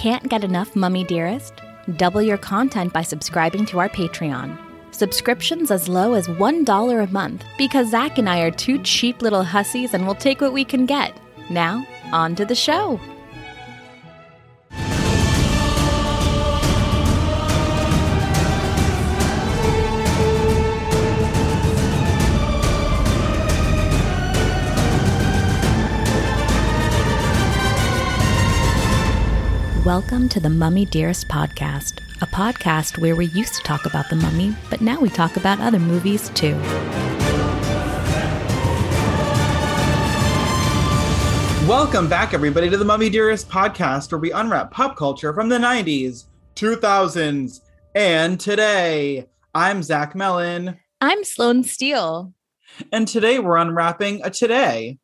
Can't get enough, Mummy Dearest? Double your content by subscribing to our Patreon. Subscriptions as low as $1 a month because Zach and I are two cheap little hussies and we'll take what we can get. Now, on to the show. Welcome to the Mummy Dearest podcast, a podcast where we used to talk about the mummy, but now we talk about other movies too. Welcome back, everybody, to the Mummy Dearest podcast, where we unwrap pop culture from the 90s, 2000s, and today. I'm Zach Mellon, I'm Sloane Steele. and today we're unwrapping a today.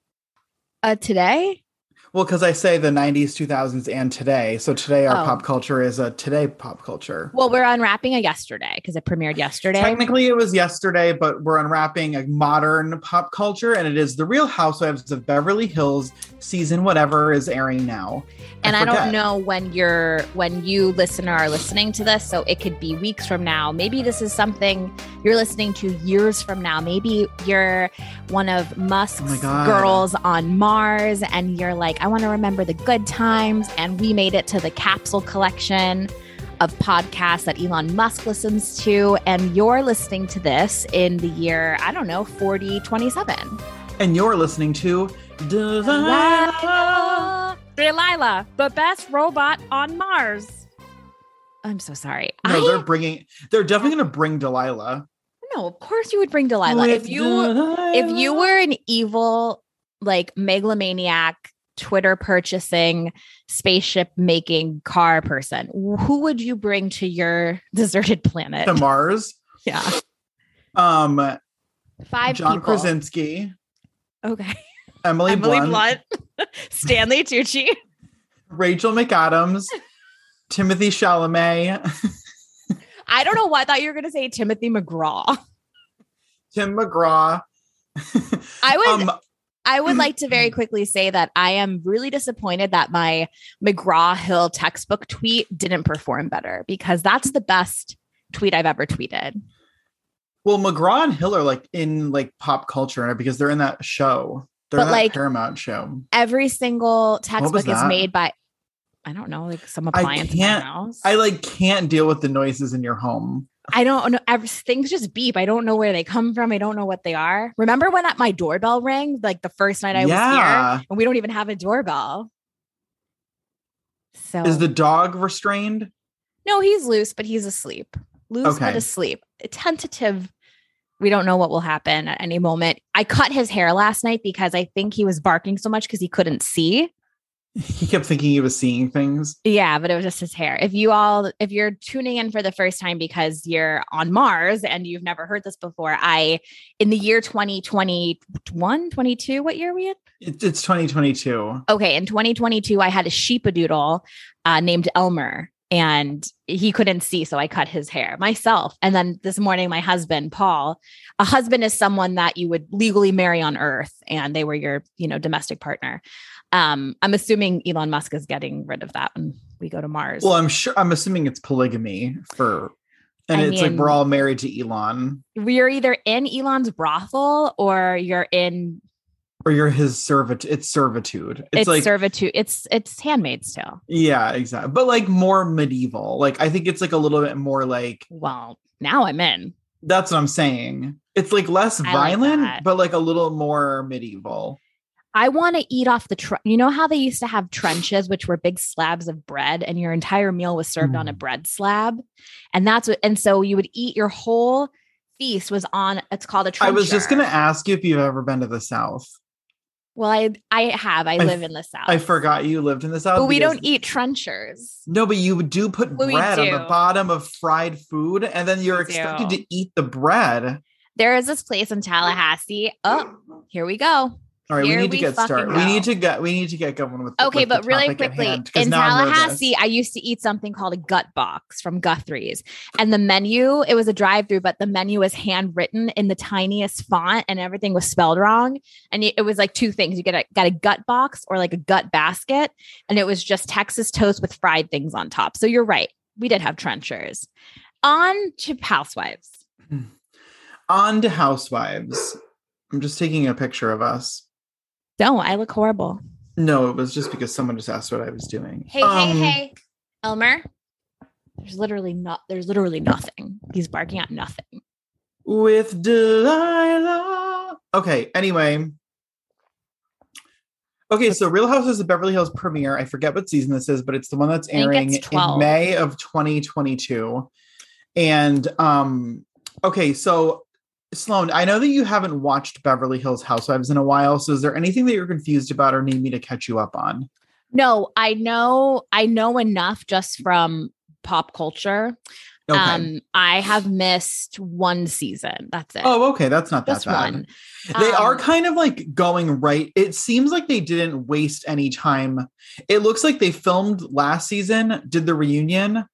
Uh, today? Well, because I say the 90s, 2000s, and today. So today our Oh. pop culture is a today pop culture. Well, we're unwrapping a yesterday because it premiered yesterday. Technically, it was yesterday, but we're unwrapping a modern pop culture, and it is The Real Housewives of Beverly Hills season whatever is airing now. and I, don't know when you're when you listener are listening to this, so it could be weeks from now. Maybe this is something you're listening to years from now. Maybe you're one of Musk's Oh girls on Mars, and you're like, I want to remember the good times. And we made it to the capsule collection of podcasts that Elon Musk listens to, and you're listening to this in the year I don't know 4027. And you're listening to Delilah. Delilah, the best robot on Mars. I'm so sorry. No, I they're bringing. They're definitely going to bring Delilah. no, of course you would bring Delilah if With you if you were an evil like megalomaniac Twitter purchasing spaceship making car person. Who would you bring to your deserted planet? to Mars, yeah, um, five John people. Krasinski, Okay, Emily, Emily Blunt, Blunt, Stanley Tucci. Rachel McAdams, Timothy Chalamet, I don't know why I thought you were going to say Timothy McGraw. Tim McGraw. I would um, I would like to very mm-hmm. quickly say that I am really disappointed that my McGraw Hill textbook tweet didn't perform better because that's the best tweet I've ever tweeted. well, McGraw and Hill are like in like pop culture because they're in that show. They're But, that like, Paramount show. Every single textbook is made by, I don't know, like some I appliance in my can't- house. I like can't deal with the noises in your home. I don't know. ev- Things just beep. I don't know where they come from. I don't know what they are. Remember when at my doorbell rang like the first night I was here and we don't even have a doorbell. So Is the dog restrained? No, he's loose, but he's asleep. Loose but asleep. Tentative. We don't know what will happen at any moment. I cut his hair last night because I think he was barking so much because he couldn't see. He kept thinking he was seeing things. Yeah, but it was just his hair. If you all, if you're tuning in for the first time because you're on Mars and you've never heard this before, I, in the year 2021, 22, what year are we in? It, it's 2022. Okay, in 2022, I had a sheepadoodle uh, named Elmer, and he couldn't see, so I cut his hair myself. And then this morning, my husband, Paul, a husband is someone that you would legally marry on Earth, and they were your, you know, domestic partner. Um, I'm assuming Elon Musk is getting rid of that when we go to Mars. Well, I'm sure. I'm assuming it's polygamy for, and I it's like we're all married to Elon, We're either in Elon's brothel or you're in or you're his servitude. It's servitude. It's, it's, like servitude. It's it's Handmaid's Tale. yeah, exactly. But like more medieval. Like I think it's like a little bit more like Well, now I'm in. that's what I'm saying. It's like less I like violent, that. but like a little more medieval. I want to eat off the tr- you know how they used to have trenches which were big slabs of bread and your entire meal was served on a Mm. bread slab and that's what and so you would eat your whole feast was on it's called a trencher. I was just gonna ask you if you've ever been to the South. Well, I I have. I, I live in the south. I forgot you lived in the South. But we don't eat trenchers. No, but you do put Well, we bread on the bottom of fried food, and then you're We expected do. to eat the bread. There is this place in Tallahassee. Oh, here we go. All right, Here we need we to get started. go. We need to get we need to get going with Okay, with but really quickly, hand, in now I'm nervous. Tallahassee, I used to eat something called a gut box from Guthrie's. And the menu, it was a drive through, but the menu was handwritten in the tiniest font and everything was spelled wrong. And it it was like two things. You get a got a gut box or like a gut basket. And it was just Texas toast with fried things on top. So you're right. We did have trenchers. On to housewives. Hmm. On to Housewives. I'm just taking a picture of us. Don't I look horrible? No, it was just because someone just asked what I was doing. Hey, Um, hey, hey. Elmer. There's literally not there's literally nothing. He's barking at nothing. With Delilah. Okay, anyway. Okay, so Real Houses of Beverly Hills premiere. I forget what season this is, but it's the one that's airing in May of 2022. And um, okay, so Sloane, I know that you haven't watched Beverly Hills Housewives in a while. So is there anything that you're confused about or need me to catch you up on? No, I know I know enough just from pop culture. Okay. Um I have missed one season. That's it. oh, okay. That's not that just bad. one. They are Um, kind of like going right. It seems like they didn't waste any time. It looks like they filmed last season, did the reunion,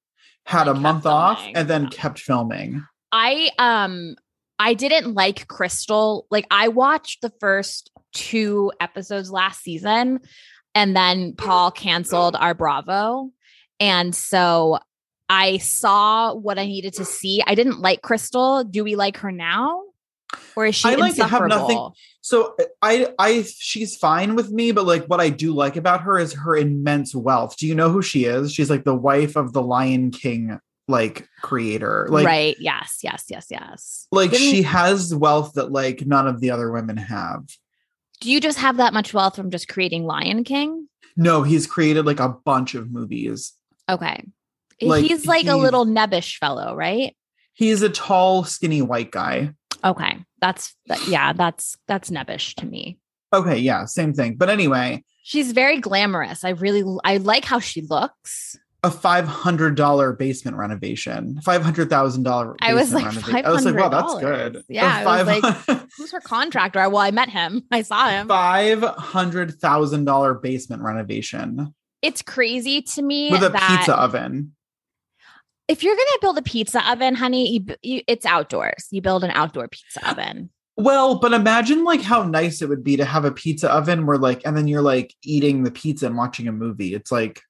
had a month off, and then Yeah. kept filming. I um I didn't like Crystal. Like I watched the first two episodes last season and then Paul canceled our Bravo. And so I saw what I needed to see. I didn't like Crystal. Do we like her now? Or is she I like to have nothing- So I, I, she's fine with me, but like what I do like about her is her immense wealth. Do you know who she is? She's like the wife of the Lion King like creator. Like, right. Yes. Yes. Yes. Yes. like Didn't- she has wealth that like none of the other women have. Do you just have that much wealth from just creating Lion King? No, he's created like a bunch of movies. Okay. Like, he's like a little nebbish fellow, right? He's a tall, skinny white guy. Okay. That's that, yeah, that's that's nebbish to me. Okay, yeah, same thing. But anyway, She's very glamorous. I really I like how she looks. A five hundred dollar basement renovation, five hundred thousand dollar. I was like, I was like, wow, that's good. Yeah, I was like, Who's her contractor? Well, I met him. I saw him. five hundred thousand dollar basement renovation It's crazy to me with a that pizza oven. if you're gonna build a pizza oven, honey, you, you, it's outdoors. You build an outdoor pizza oven. Well, but imagine like how nice it would be to have a pizza oven where like, and then you're like eating the pizza and watching a movie. It's like,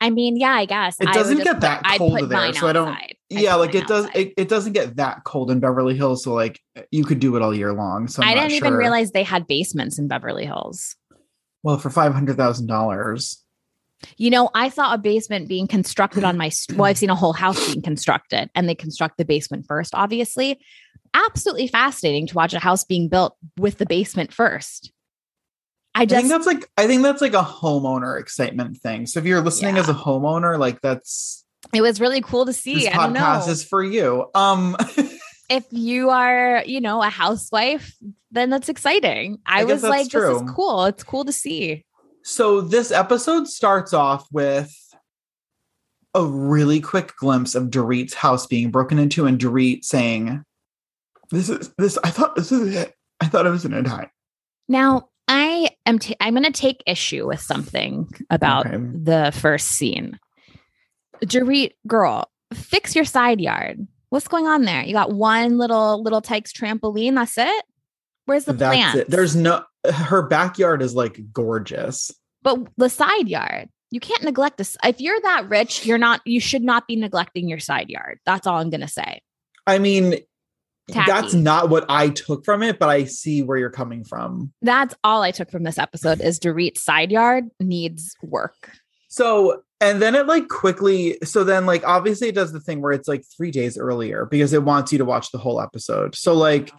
I mean, yeah, I guess It doesn't get put- that cold there, so I don't- outside. Yeah, put like it does. It, it doesn't get that cold in Beverly Hills, so like you could do it all year long. So I'm I not didn't even realize they had basements in Beverly Hills. Well, for five hundred thousand dollars. You know, I saw a basement being constructed on my st- well, I've seen a whole house being constructed and they construct the basement first, obviously. Absolutely fascinating to watch a house being built with the basement first. I I think that's like I think that's like a homeowner excitement thing. So if you're listening as a homeowner, like that's it was really cool to see. this I don't know. podcast is for you. Um if you are, you know, a housewife, then that's exciting. I, I was like, this is cool. It's cool to see. so this episode starts off with a really quick glimpse of Dorit's house being broken into and Dorit saying, This is this I thought this is it. I thought I was gonna die. Now, I am t- I'm going to take issue with something about Okay. the first scene. Dorit, girl, fix your side yard. What's going on there? You got one little little Tikes trampoline. That's it. Where's the That's plant? it. There's no her backyard is like gorgeous. but the side yard. You can't neglect this. If you're that rich, you're not. You should not be neglecting your side yard. That's all I'm going to say. I mean, that's not what I took from it, but I see where you're coming from. That's all I took from this episode. Is Dorit's side yard needs work. So, and then it like quickly, so then like obviously it does the thing where it's like three days earlier because it wants you to watch the whole episode. So, like,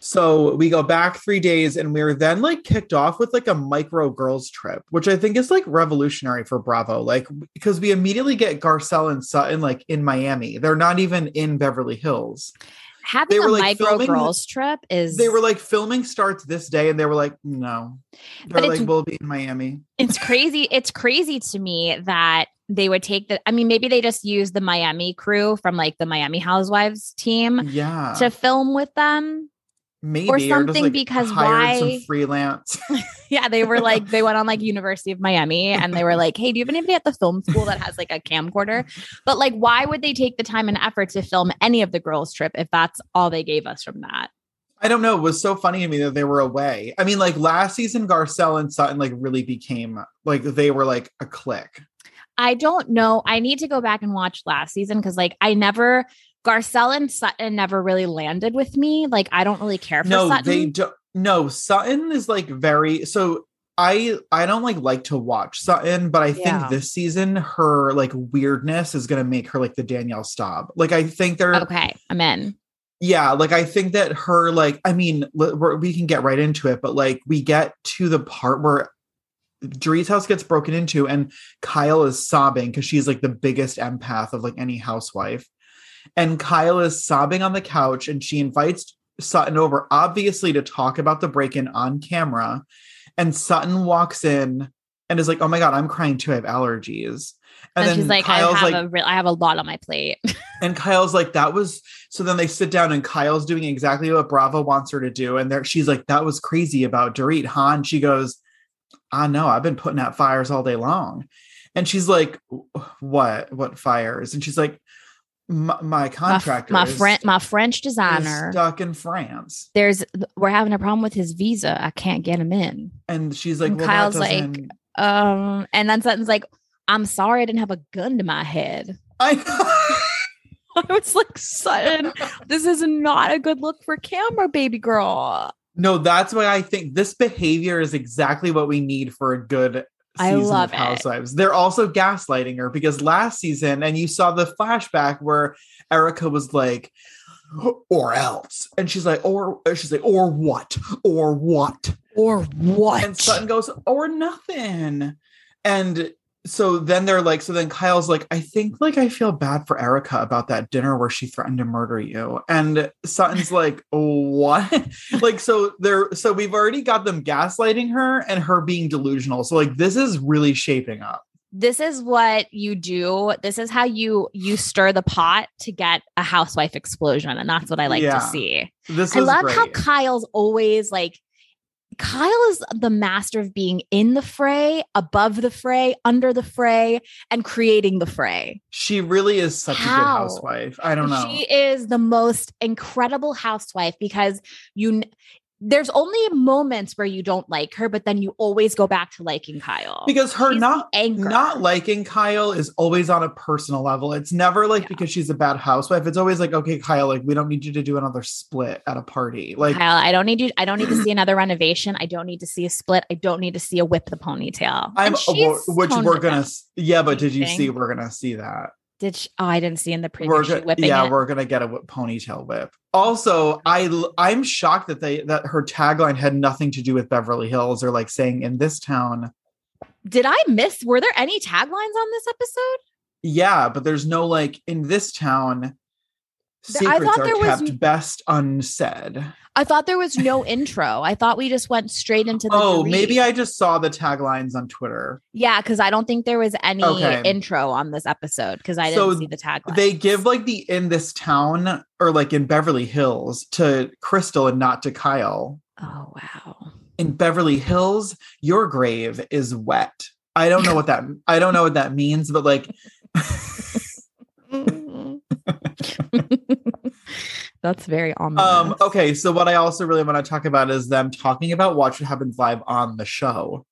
so we go back three days and we're then like kicked off with like a micro girls trip, which I think is like revolutionary for Bravo. Like, because we immediately get Garcelle and Sutton like in Miami. They're not even in Beverly Hills. Having were, a like, micro filming- girls trip is They were like filming starts this day and they were like, no. They're But like, we'll be in Miami. it's crazy. It's crazy to me that they would take the. I mean, maybe they just use the Miami crew from like the Miami Housewives team Yeah. to film with them. Maybe Or something like, because hired some why- freelance. Yeah, they were like they went on like University of Miami and they were like, "Hey, do you have anybody at the film school that has like a camcorder?" But like why would they take the time and effort to film any of the girls trip if that's all they gave us from that? I don't know. It was so funny to me that they were away. I mean, like last season, Garcelle and Sutton like really became like they were like a clique. I don't know. I need to go back and watch last season because like I never Garcelle and Sutton never really landed with me. Like I don't really care for No, Sutton. they don't. No, Sutton is like very so. I I don't like like to watch Sutton, but I Yeah. think this season her like weirdness is gonna make her like the Danielle Staub. Like I think they're okay, I'm in. yeah like i think that her like i mean we're, we can get right into it but like we get to the part where Dree's house gets broken into and kyle is sobbing because she's like the biggest empath of like any housewife and kyle is sobbing on the couch and she invites sutton over obviously to talk about the break-in on camera and sutton walks in and is like oh my god i'm crying too i have allergies And, she's like, Kyle's I have like a real I have a lot on my plate. and Kyle's like, that was so then they sit down and Kyle's doing exactly what Bravo wants her to do. And there she's like, that was crazy about Dorit, huh? And she goes, I know, I've been putting out fires all day long. And she's like, What? What fires? And she's like, My, my my, contractor my is- friend, my French designer. stuck in France. There's we're having a problem with his visa. I can't get him in. And she's like, And well, Kyle's like, Um, and then Sutton's like, I'm sorry I didn't have a gun to my head. I I was like, Sutton, this is not a good look for camera, baby girl. No, that's why I think this behavior is exactly what we need for a good I love of it. Housewives. They're also gaslighting her because last season, and you saw the flashback where Erika was like, or else. And she's like, or she's like, or what? Or what? Or what? And Sutton goes, or nothing. And so then they're like, so then Kyle's like, I think like I feel bad for Erika about that dinner where she threatened to murder you. And Sutton's like, what? like, so they're so we've already got them gaslighting her and her being delusional. So like this is really shaping up. this is what you do. This is how you you stir the pot to get a housewife explosion, and that's what I like Yeah. to see. This I love great. how Kyle's always like Kyle is the master of being in the fray, above the fray, under the fray, and creating the fray. she really is such a good housewife. I don't know. She is the most incredible housewife because you there's only moments where you don't like her, but then you always go back to liking Kyle. because her She's not not liking Kyle is always on a personal level. It's never like Yeah. because she's a bad housewife. It's always like, okay, Kyle, like we don't need you to do another split at a party. Like Kyle, I don't need you. I don't need to see another renovation. I don't need to see a split. I don't need to see a whip the ponytail. I'm which we're gonna down. yeah, but did you see we're gonna see that. Did she, oh, I didn't see in the preview. We're she whipping yeah, it. we're gonna get a whip, ponytail whip. Also, I I'm shocked that they that her tagline had nothing to do with Beverly Hills or like saying in this town. Did I miss? Were there any taglines on this episode? Yeah, but there's no like in this town. Th- I Secrets thought there was kept n- best unsaid. I thought there was no intro. I thought we just went straight into the. Oh, Dorit. maybe I just saw the taglines on Twitter. Yeah, because I don't think there was any Okay. intro on this episode because I So didn't see the tagline. They give like the in this town or like in Beverly Hills to Crystal and not to Kyle. Oh wow. In Beverly Hills, your grave is wet. I don't know what that I don't know what that means, but like That's very on. um okay, so what I also really want to talk about is them talking about Watch What Happens Live on the show.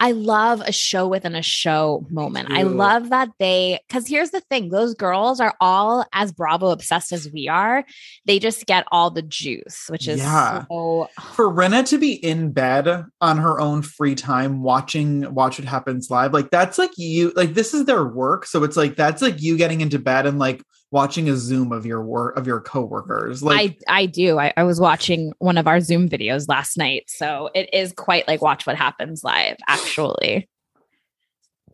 I love a show within a show moment. I too. love that they, because here's the thing those girls are all as Bravo obsessed as we are. They just get all the juice, which is Yeah. so. For Rinna to be in bed on her own free time watching Watch What Happens Live, like that's like you like this is their work. So it's like that's like you getting into bed and like watching a Zoom of your work of your coworkers. Like I, I do. I, I was watching one of our Zoom videos last night. So it is quite like watch what happens live, actually.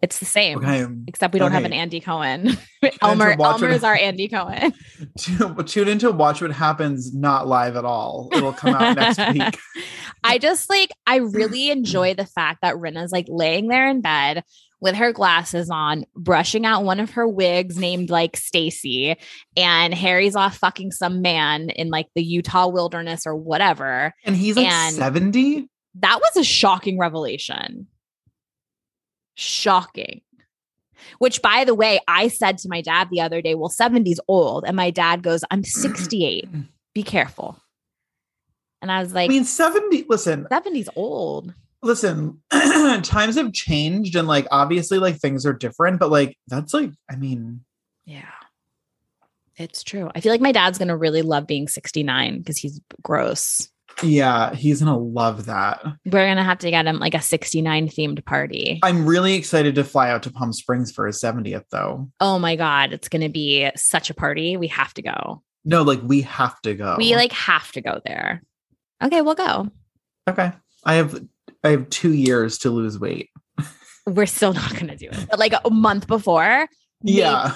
It's the same. Okay. Except we don't have an Andy Cohen. Elmer Elmer is our Andy Cohen. Tune, into Watch What Happens, not live at all. It'll come out next week. I just like I really enjoy the fact that Rinna's like laying there in bed with her glasses on, brushing out one of her wigs named like Stacy, and Harry's off fucking some man in like the Utah wilderness or whatever. And he's like And- 70. That was a shocking revelation. Shocking. Which, by the way, I said to my dad the other day, well, 70's old. And my dad goes, I'm 68. Be careful. And I was like, I mean, 70. Listen, 70's old. Listen, times have changed and like obviously like things are different, but like that's like, I mean, Yeah. It's true. I feel like my dad's to really love being 69 because he's gross. yeah, he's gonna love that. We're to have to get him like a 69 themed party. I'm really excited to fly out to Palm Springs for his 70th though. Oh my God. It's to be such a party. We have to go. No, like we have to go. We like have to go there. Okay, we'll go. okay. I have I have two years to lose weight. We're still not going to do it. But like a month before, Yeah.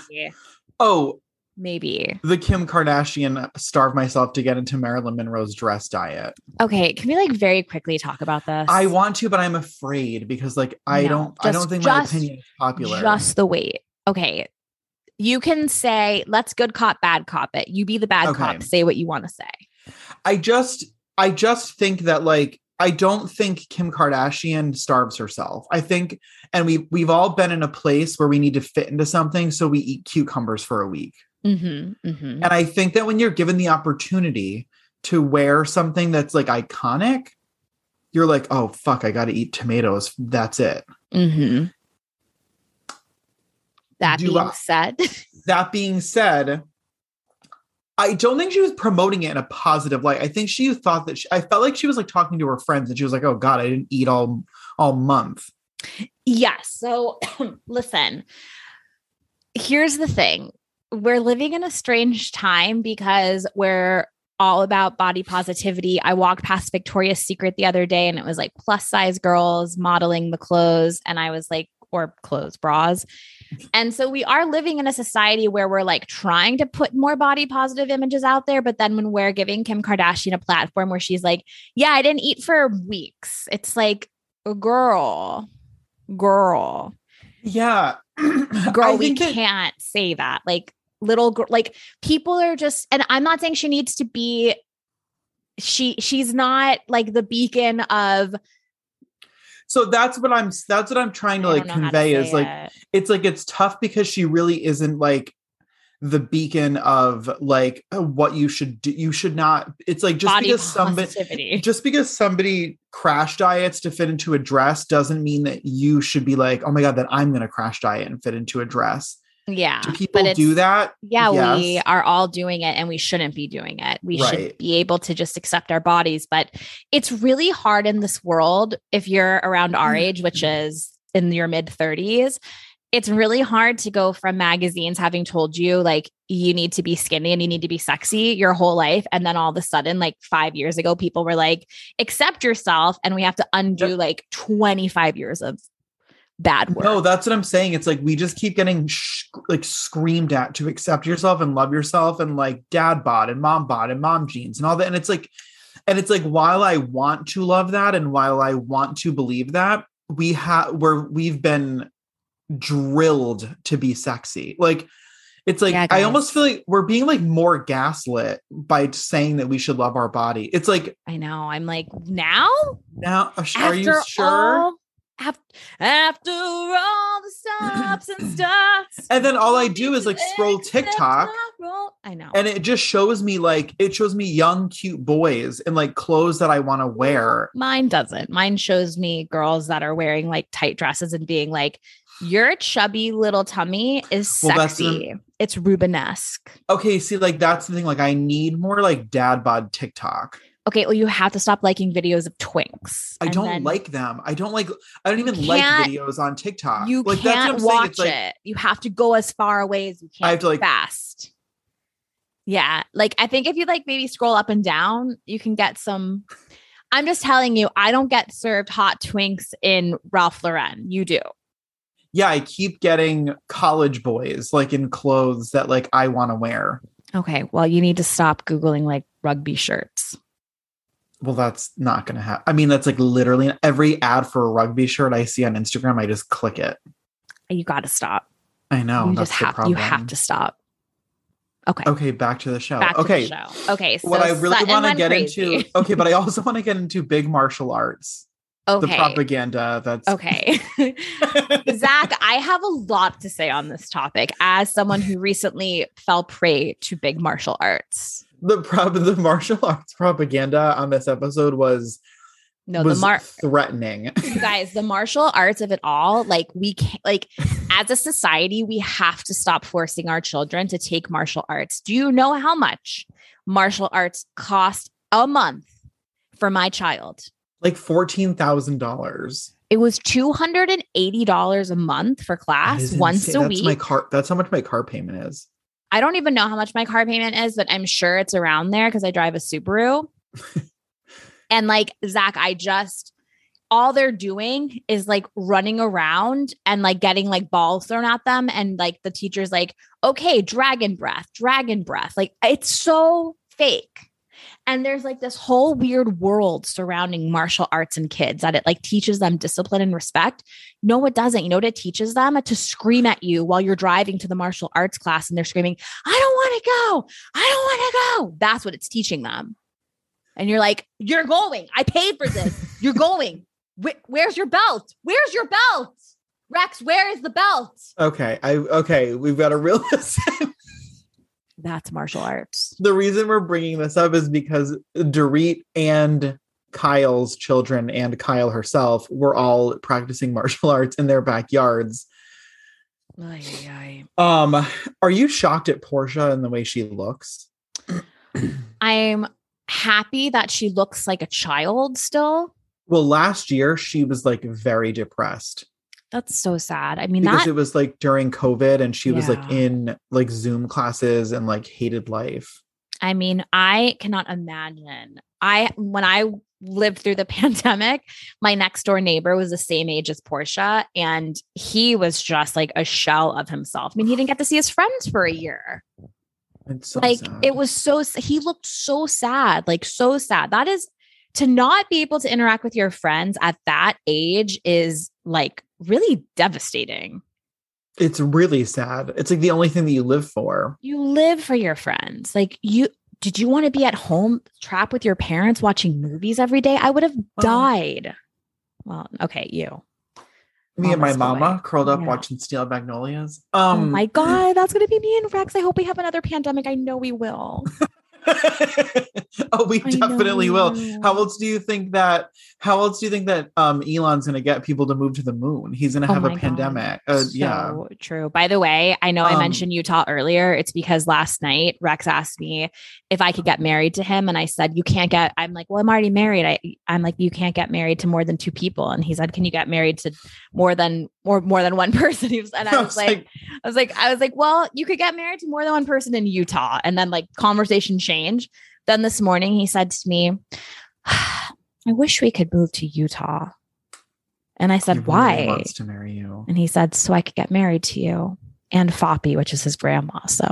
Oh, maybe. the Kim Kardashian starve myself to get into Marilyn Monroe's dress diet. Okay, can we like very quickly talk about this? I want to, but I'm afraid because like I No, don't I don't just- think my opinion is popular. Just the weight. Okay. You can say, let's good cop, bad cop it. You be the bad Okay. cop. Say what you want to say. I just I just think that like I don't think Kim Kardashian starves herself. I think and we we've all been in a place where we need to fit into something so we eat cucumbers for a week. Mm-hmm, mm-hmm. And I think that when you're given the opportunity to wear something that's like iconic, you're like, "Oh fuck, I got to eat tomatoes. That's it." Mm-hmm. That Do being I- said, That being said, I don't think she was promoting it in a positive light. I think she thought that she, I felt like she was like talking to her friends and she was like, "Oh god, I didn't eat all all month." yes. So listen, here's the thing. We're living in a strange time because we're all about body positivity. I walked past Victoria's Secret the other day and it was like plus size girls modeling the clothes. And I was like, or clothes, bras. And so we are living in a society where we're like trying to put more body positive images out there. But then when we're giving Kim Kardashian a platform where she's like, yeah, I didn't eat for weeks, it's like, girl, girl, Yeah. girl, we that- can't say that. Like, little girl, like people are just, and I'm not saying she needs to be. She she's not like the beacon of so that's what I'm that's what I'm trying to I like how to convey is like it. it's like it's tough because she really isn't like the beacon of like uh, what you should do. You should not. It's like just body because somebody just because somebody crash diets to fit into a dress doesn't mean that you should be like, oh my god, that I'm going to crash diet and fit into a dress. Yeah, Do people do that? Yeah, we are all doing it and we shouldn't be doing it. We should be able to just accept our bodies. But it's really hard in this world if you're around our Mm-hmm. age, which is in your mid 30s. It's really hard to go from magazines having told you like you need to be skinny and you need to be sexy your whole life. And then all of a sudden, like five years ago, people were like, accept yourself. And we have to undo Yep. like 25 years of bad work. No, that's what I'm saying. It's like we just keep getting sh- like screamed at to accept yourself and love yourself and like dad bod and mom bod and mom jeans and all that. And it's like, and it's like while I want to love that and while I want to believe that, we have where we've been drilled to be sexy. Like it's like Yeah, I almost feel like we're being like more gaslit by saying that we should love our body. It's like I know. I'm like, now? now are you sure? all, after, after all the stops and starts. And then all I do is like scroll TikTok. I know. and it just shows me like it shows me young cute boys in like clothes that i want to wear Mine doesn't. Mine shows me girls that are wearing like tight dresses and being like, your chubby little tummy is Well, sexy. It's Rubenesque. okay see like that's the thing like i need more like dad bod tiktok Okay, well, you have to stop liking videos of twinks. i don't like them i don't like i don't even like videos on tiktok You like can't watch like, it. You have to go as far away as you can. I have to, like- fast. Yeah, like I think if you like maybe scroll up and down, you can get some. I'm just telling you, I don't get served hot twinks in Ralph Lauren. You do. yeah, I keep getting college boys like in clothes that like I want to wear. Okay. Well, you need to stop Googling like rugby shirts. Well, that's not going to happen. I mean, that's like literally every ad for a rugby shirt I see on Instagram, I just click it. You got to stop. I know. you that's just the have problem. you have to stop. Okay. Okay, back to the show. Back okay. to the show. Okay. So what I really want to get crazy. into okay, but I also want to get into big martial arts. okay. The propaganda that's Okay. Zach, I have a lot to say on this topic as someone who recently fell prey to big martial arts. The prop the martial arts propaganda on this episode was No, was the mar threatening. you guys, the martial arts of it all, like we can't like as a society, we have to stop forcing our children to take martial arts. Do you know how much martial arts cost a month for my child? like fourteen thousand dollars. It was $280 a month for class once a that's week. My car that's how much my car payment is. I don't even know how much my car payment is, but I'm sure it's around there because I drive a Subaru. and like Zach, I just all they're doing is like running around and like getting like balls thrown at them. And like the teacher's like, okay, dragon breath, dragon breath. Like it's so fake. And there's like this whole weird world surrounding martial arts and kids that it like teaches them discipline and respect. No, it doesn't. You know what it teaches them? To scream at you while you're driving to the martial arts class and they're screaming, I don't want to go. I don't want to go. That's what it's teaching them. And you're like, you're going. I paid for this. You're going. Wh- where's your belt? Where's your belt? Rex, where is the belt? Okay. I okay, we've got a in. That's martial arts. The reason we're bringing this up is because Dorit and Kyle's children and Kyle herself were all practicing martial arts in their backyards. Ay, ay, Um, are you shocked at Portia and the way she looks? I'm happy that she looks like a child still. Well, last year she was like very depressed That's so sad. I mean, because that it was like during COVID and she was like in like Zoom classes and like hated life. I mean, I cannot imagine. I when I lived through the pandemic, my next door neighbor was the same age as Portia, and he was just like a shell of himself. I mean, he didn't get to see his friends for a year. So like sad. it was so he looked so sad, like so sad. That is to not be able to interact with your friends at that age is like really devastating. it's really sad. It's like the only thing that you live for. you live for your friends. Like you did you want to be at home trapped with your parents watching movies every day? I would have died. Well, okay, you. Me and my mama curled up Yeah. watching Steel Magnolias. oh Um my god, that's gonna be me and Rex. I hope we have another pandemic. I know we will. oh, we I definitely will. How else do you think that? How else do you think that um Elon's going to get people to move to the moon? He's going to Oh have a God. pandemic. Uh, yeah. True. By the way, I know I Um, mentioned Utah earlier. It's because last night Rex asked me if I could get married to him. And I said, You can't get, I'm like, Well, I'm already married. I, I'm like, You can't get married to more than two people. And he said, Can you get married to more than more more than one person? He was, and I was like, I was like, I was like, well, you could get married to more than one person in Utah. And then like conversation changed. Then this morning he said to me, I wish we could move to Utah. And I said, really why? wants to marry you? And he said, so I could get married to you and Foppy, which is his grandma. So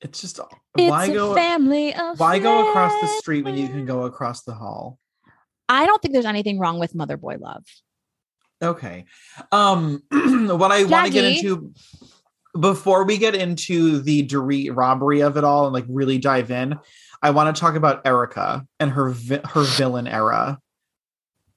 It's just uh, it's why a go family why go across the street when you can go across the hall? I don't think there's anything wrong with mother boy love. Okay. Um what I want to get into before we get into the Dorit robbery of it all and like really dive in, I want to talk about Erika and her vi- her villain era.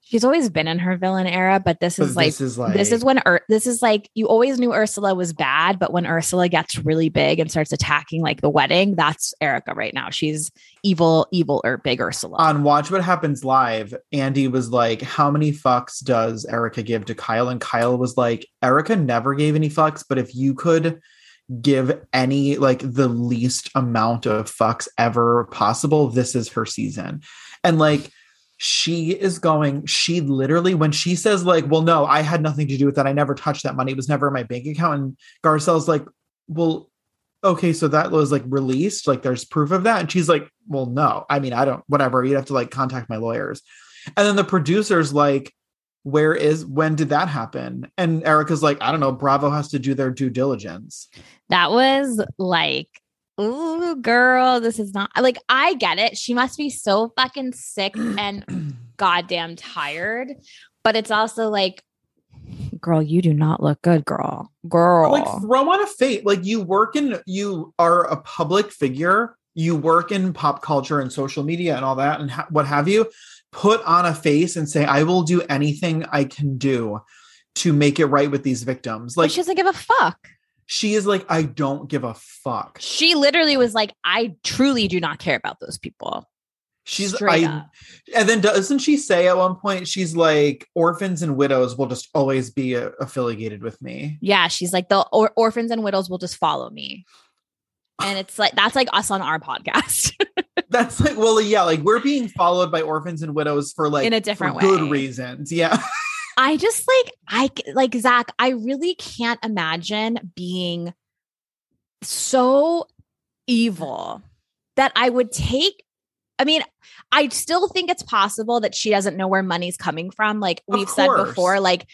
She's always been in her villain era, but this But is like this is like this is when Ur- this is like you always knew Ursula was bad, but when Ursula gets really big and starts attacking like the wedding, that's Erika right now. She's evil, evil or big Ursula. on Watch What Happens Live, Andy was like, How many fucks does Erika give to Kyle? And Kyle was like, Erika never gave any fucks, but if you could give any, like, the least amount of fucks ever possible, this is her season. And like, she is going, she literally, when she says, like, well, no, I had nothing to do with that. I never touched that money. It was never in my bank account. And Garcelle's like, well, okay, so that was like released, like there's proof of that. And she's like, well, no, I mean, I don't, whatever. You'd have to like contact my lawyers. And then the producer's like, where is when did that happen? And Erika's like, I don't know. Bravo has to do their due diligence. That was like, ooh, girl, this is not like I get it. She must be so fucking sick and goddamn tired. But it's also like, girl, you do not look good, girl. Girl. Like throw on a face. Like you work in you are a public figure. You work in pop culture and social media and all that and ha- what have you. Put on a face and say, I will do anything I can do to make it right with these victims. Like Like she doesn't give a fuck. She is like, I don't give a fuck. She literally was like, I truly do not care about those people. She's Straight I up. and then doesn't she say at one point she's like orphans and widows will just always be uh, affiliated with me. Yeah, she's like the or- orphans and widows will just follow me. And it's like that's like us on our podcast That's like well yeah, like we're being followed by orphans and widows for like in a different way. good reasons. Yeah. I just like I like Zach. I really can't imagine being so evil that I would take. I mean, I still think it's possible that she doesn't know where money's coming from. Like we've said before, like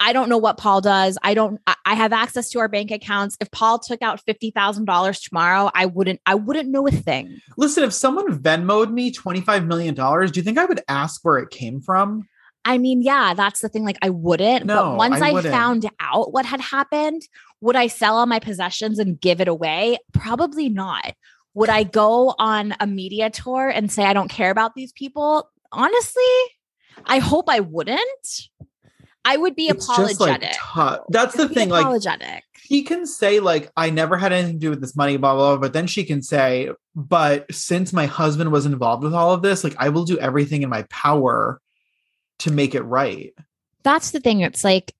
I don't know what Paul does. I don't. I- have access to our bank accounts. If Paul took out fifty thousand dollars tomorrow, I wouldn't. I wouldn't know a thing. Listen, if someone Venmoed me $25 million, do you think I would ask where it came from? I mean, yeah, that's the thing. Like, I wouldn't. No, but once I I, found out what had happened, would I sell all my possessions and give it away? Probably not. Would I go on a media tour and say I don't care about these people? Honestly, I hope I wouldn't. I would be It's just like apologetic. That's the thing. Like apologetic. he can say like I never had anything to do with this money, blah, blah blah. But then she can say, but since my husband was involved with all of this, like I will do everything in my power to make it right. That's the thing. It's like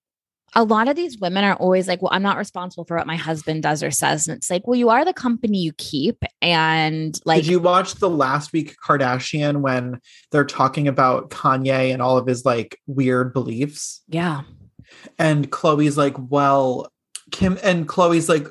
a lot of these women are always like, well, I'm not responsible for what my husband does or says. And it's like, well, you are the company you keep. And like, Did you watch the last week Kardashian when they're talking about Kanye and all of his like weird beliefs? yeah. And Khloé's like, well, Kim and Khloé's like,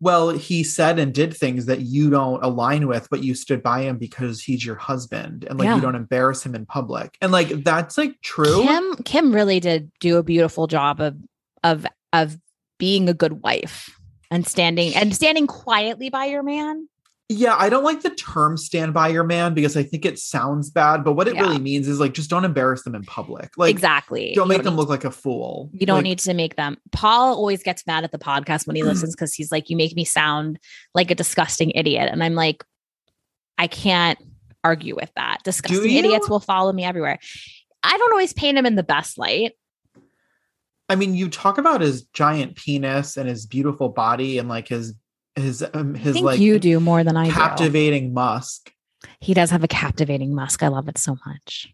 well, he said and did things that you don't align with, but you stood by him because he's your husband and like Yeah. you don't embarrass him in public. And like that's like true. Kim Kim really did do a beautiful job of of of being a good wife and standing and standing quietly by your man. Yeah, I don't like the term stand by your man because I think it sounds bad, but what it Yeah. really means is like just don't embarrass them in public. Like exactly. don't make them need- look like a fool. You don't Like, need to make them. Paul always gets mad at the podcast when he listens because he's like, "You make me sound like a disgusting idiot," and I'm like, I can't argue with that. Disgusting idiots will follow me everywhere. I don't always paint him in the best light. I mean, you talk about his giant penis and his beautiful body and like his his um, I his think like you do more than I do. captivating musk. He does have a captivating musk. I love it so much.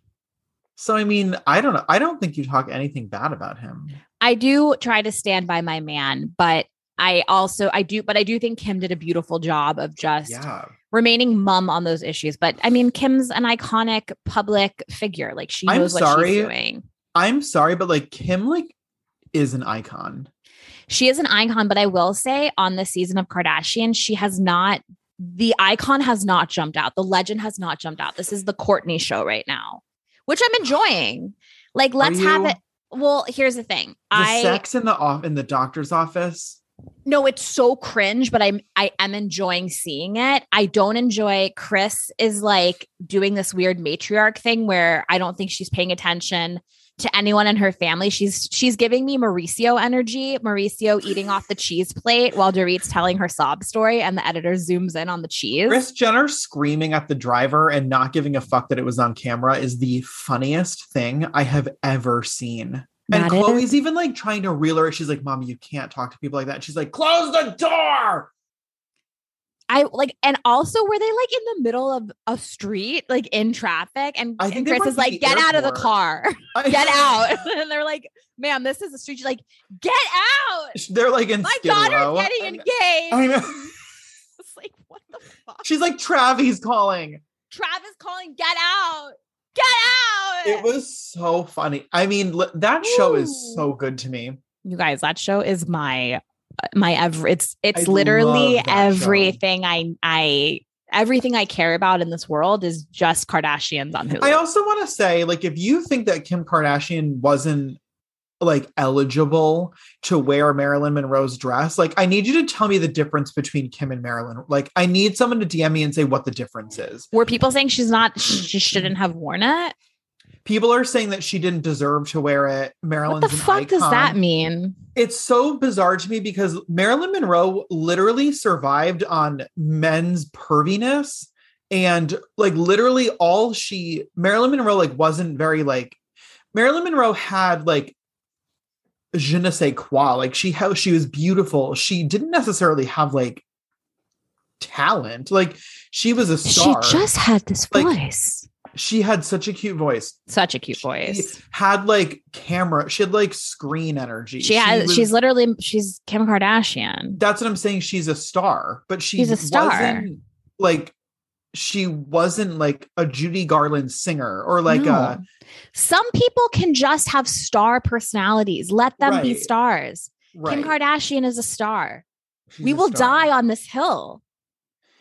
So I mean, I don't know. I don't think you talk anything bad about him. I do try to stand by my man, but I also I do, but I do think Kim did a beautiful job of just Yeah. remaining mum on those issues. But I mean, Kim's an iconic public figure. Like she I'm knows what sorry. she's doing. I'm sorry, but like Kim like is an icon. She is an icon, but I will say on the season of Kardashian, she has not the icon has not jumped out. The legend has not jumped out. This is the Kourtney show right now, which I'm enjoying. Like, let's have it. Well, here's the thing. The I sex in the off in the doctor's office. no, it's so cringe, but I'm I am enjoying seeing it. I don't enjoy Kris is like doing this weird matriarch thing where I don't think she's paying attention to anyone in her family. She's she's giving me Mauricio energy. Mauricio eating off the cheese plate while Dorit's telling her sob story, and the editor zooms in on the cheese. Kris Jenner screaming at the driver and not giving a fuck that it was on camera is the funniest thing I have ever seen. And That is- Khloé's even like trying to reel her. She's like, "Mom, you can't talk to people like that." She's like, "Close the door." I like, and also were they like in the middle of a street, like in traffic, and, and Kris is like, "Get out of the car, get out!" and they're like, "Ma'am, this is a street." She's like, "Get out!" They're like in My Skid Row. daughter's getting engaged. I know. It's like, what the fuck? She's like, Travis calling. Travis calling, get out, get out. It was so funny. I mean, that show is so good to me. you guys, that show is my my ever it's it's I literally that show. everything I I everything I care about in this world is just Kardashians on Hulu. I also want to say, like, if you think that Kim Kardashian wasn't like eligible to wear Marilyn Monroe's dress, like, I need you to tell me the difference between Kim and Marilyn. Like, I need someone to DM me and say what the difference is. Were people saying she's not, she shouldn't have worn it? People are saying that she didn't deserve to wear it. Marilyn's What the fuck does that mean? It's so bizarre to me because Marilyn Monroe literally survived on men's perviness and like literally all she Marilyn Monroe like wasn't very like Marilyn Monroe had like je ne sais quoi like she how she was beautiful she didn't necessarily have like talent like she was a star She just had this Like, voice. She had such a cute voice Such a cute She voice. had like camera she had like screen energy She has, was- she's literally, she's Kim Kardashian. that's what I'm saying. She's a star, but she She's a star. wasn't like she wasn't like a Judy Garland singer or like No. a Some people can just have star personalities. Let them be stars. right. Kim Kardashian is a star. She's we a will star. die on this hill.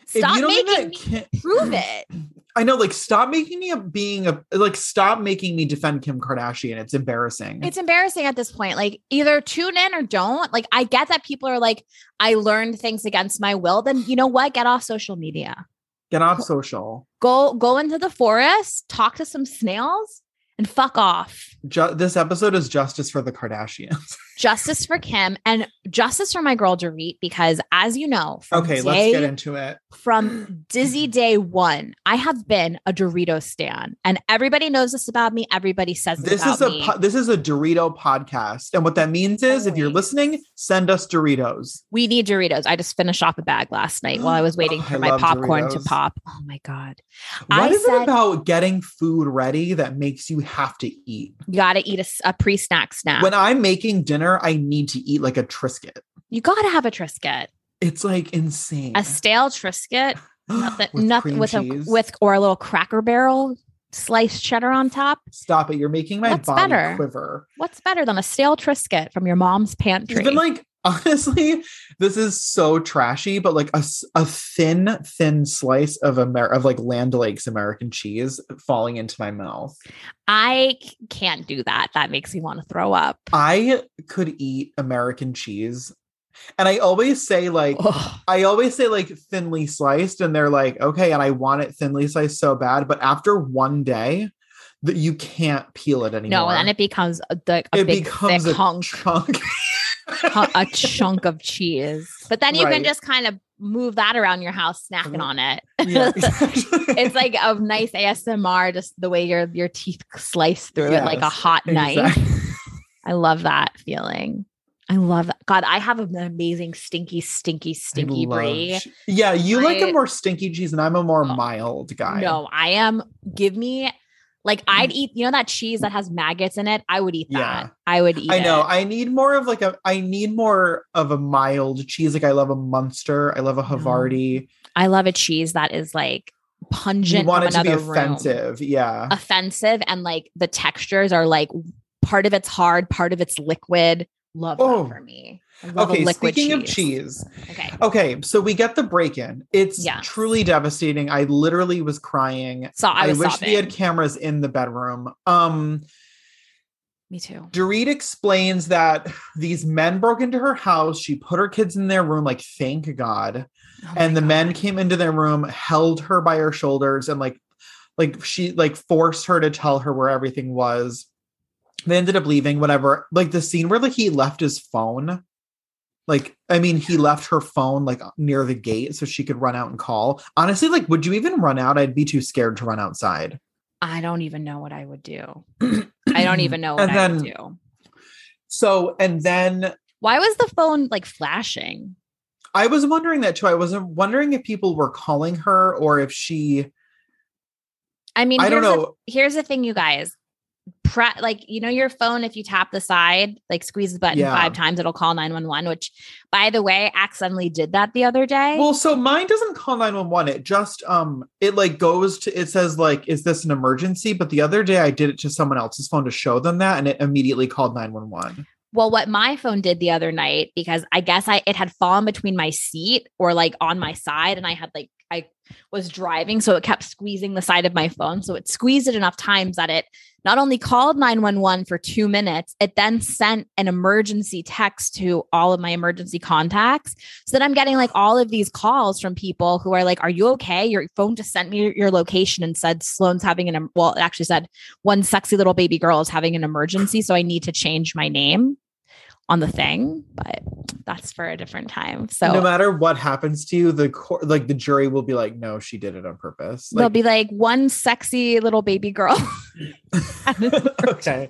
Stop you don't think making that me prove it. I know, like, stop making me a being a like. Stop making me defend Kim Kardashian. It's embarrassing. It's embarrassing at this point. Like either tune in or don't. Like I get that people are like, I learned things against my will. Then you know what? Get off social media. Get off social. Go go into the forest, talk to some snails, and fuck off. Ju- this episode is justice for the Kardashians. Justice for Kim and justice for my girl Dorit, because as you know, from okay, day, let's get into it. from Dizzy Day One, I have been a Dorito stan, and everybody knows this about me. Everybody says this, is a me. po- this is a Dorito podcast, and what that means is, if you're listening, send us Doritos. We need Doritos. I just finished off a bag last night while I was oh, waiting Oh, for I my popcorn to pop. Oh my God. What I is said- it about getting food ready that makes you have to eat? You got to eat a pre snack snack. When I'm making dinner, I need to eat like a Triscuit. you got to have a Triscuit, It's like insane. a stale Triscuit, nothing, With nothing with a, with, or a little cracker barrel sliced cheddar on top. Stop it! You're making my What's body better? quiver. What's better than a stale Triscuit from your mom's pantry? Even like honestly, this is so trashy, but like a, a thin, thin slice of Amer- of like Land Lakes American cheese falling into my mouth. I can't do that. That makes me want to throw up. I could eat American cheese, and I always say like. Ugh. I always say like thinly sliced, and they're like, okay, and I want it thinly sliced so bad, but after one day, that you can't peel it anymore. No, and it becomes a, the, a it big becomes thick a hunk, chunk. a chunk of cheese. But then you Right. can just kind of move that around your house, snacking Mhm. on it. yeah, it's like a nice ASMR, just the way your your teeth slice through it like a hot knife. exactly. I love that feeling. I love that. God, I have an amazing stinky, stinky, stinky brie. che- Yeah, you like a more stinky cheese, and I'm a more Oh, mild guy. No, I am. Give me like I'd mm. eat. You know that cheese that has maggots in it. I would eat that. Yeah. I would eat. I know. it. I need more of like a. I need more of a mild cheese. Like I love a Munster. I love a Havarti. I love a cheese that is like You pungent. want from it to be another room. offensive. Yeah. Offensive, and like the textures are like part of it's hard, part of it's liquid. Love Oh. that for me. I love a Okay. Speaking of cheese. cheese, Okay. Okay, so we get the break in. It's Yes. truly devastating. I literally was crying. So I I, wish sobbing. we had cameras in the bedroom. Um, Me too. Dorit explains that these men broke into her house. She put her kids in their room, like, thank God. Oh and the men God. came into their room, held her by her shoulders, and like, like she like forced her to tell her where everything was. They ended up leaving, whatever. Like the scene where like he left his phone. Like, I mean, he left her phone like near the gate so she could run out and call. Honestly, like, would you even run out? I'd be too scared to run outside. I don't even know what I would do. I don't even know what I would do. So, and then Why was the phone like flashing? I was wondering that too. I was wondering if people were calling her or if she, I mean, I don't the- know. here's the thing, you guys. Pre- like you know your phone if you tap the side like squeeze the button Yeah. five times it'll call 911 which by the way accidentally did that the other day Well, so mine doesn't call 911. It just um it like goes to it says like is this an emergency? But the other day I did it to someone else's phone to show them that and it immediately called 911. Well, what my phone did the other night, because I guess I it had fallen between my seat or like on my side, and I had like was driving, so it kept squeezing the side of my phone. So it squeezed it enough times that it not only called 911 for two minutes, it then sent an emergency text to all of my emergency contacts. So that I'm getting like all of these calls from people who are like, Are you okay? Your phone just sent me your location and said Sloane's having an, well, it actually said one sexy little baby girl is having an emergency. So I need to change my name on the thing, but that's for a different time. So no matter what happens to you, the court, like the jury will be like, no, she did it on purpose. they'll be like one sexy little baby girl. okay.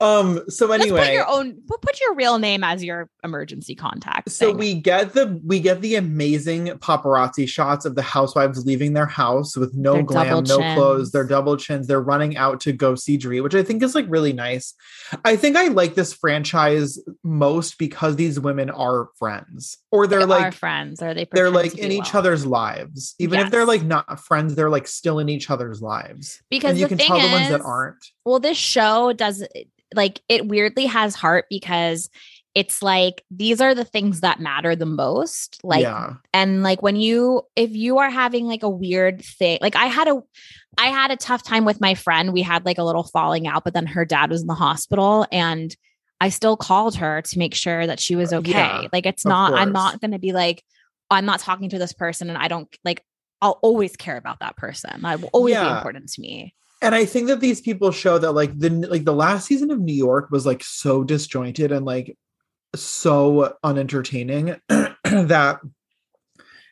Um. So Just anyway, put your own put, your real name as your emergency contact. so thing. we get the we get the amazing paparazzi shots of the housewives leaving their house with no Their glam, no clothes, their double chins. They're running out to go see Dorit, which I think is like really nice. I think I like this franchise most because these women are friends, or they're They like friends or they they're like in be each other's lives. Even if they're like not friends, they're like still in each other's lives. because and you can tell the ones that aren't. well this show does like it weirdly has heart because it's like these are the things that matter the most like yeah. and like when you if you are having like a weird thing like i had a i had a tough time with my friend we had like a little falling out but then her dad was in the hospital and i still called her to make sure that she was Uh, okay. Yeah, like it's not i'm not going to be like i'm not talking to this person and i don't like i'll always care about that person. That will always be important to me. And I think that these people show that like the like the last season of New York was like so disjointed and like so unentertaining that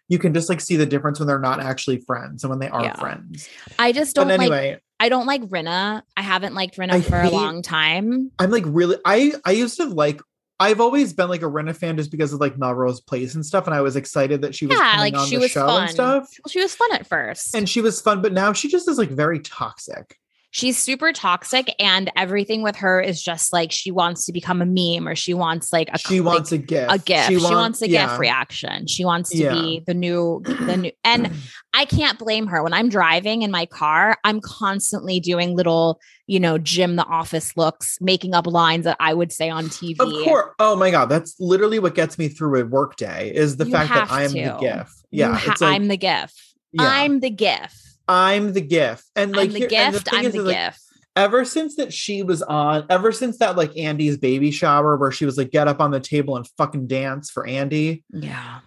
you can just like see the difference when they're not actually friends and when they are Yeah. friends. i just don't like anyway, i don't like Rinna. i haven't liked Rinna I for a long time I'm like really I I used to like I've always been like a Rinna fan just because of like Melrose Place and stuff, and I was excited that she was yeah coming like on she the was show fun and stuff. Well, she was fun at first And she was fun, but now she just is like very toxic. She's super toxic and everything with her is just like she wants to become a meme or she wants like a she like, wants a gift. a gift she, want- wants a yeah. gift reaction she wants to Yeah. be the new the new and i can't blame her when i'm driving in my car i'm constantly doing little you know jim the office looks making up lines that i would say on tv Of course. Oh my god, that's literally what gets me through a work day is the You fact that I'm to. the gift. You Yeah, ha- it's like i'm the gift yeah, i'm the gift I'm the gift. And like i'm the here- gift thing i'm is, the is, like, ever since that she was on, ever since that like Andy's baby shower where she was like get up on the table and fucking dance for Andy. yeah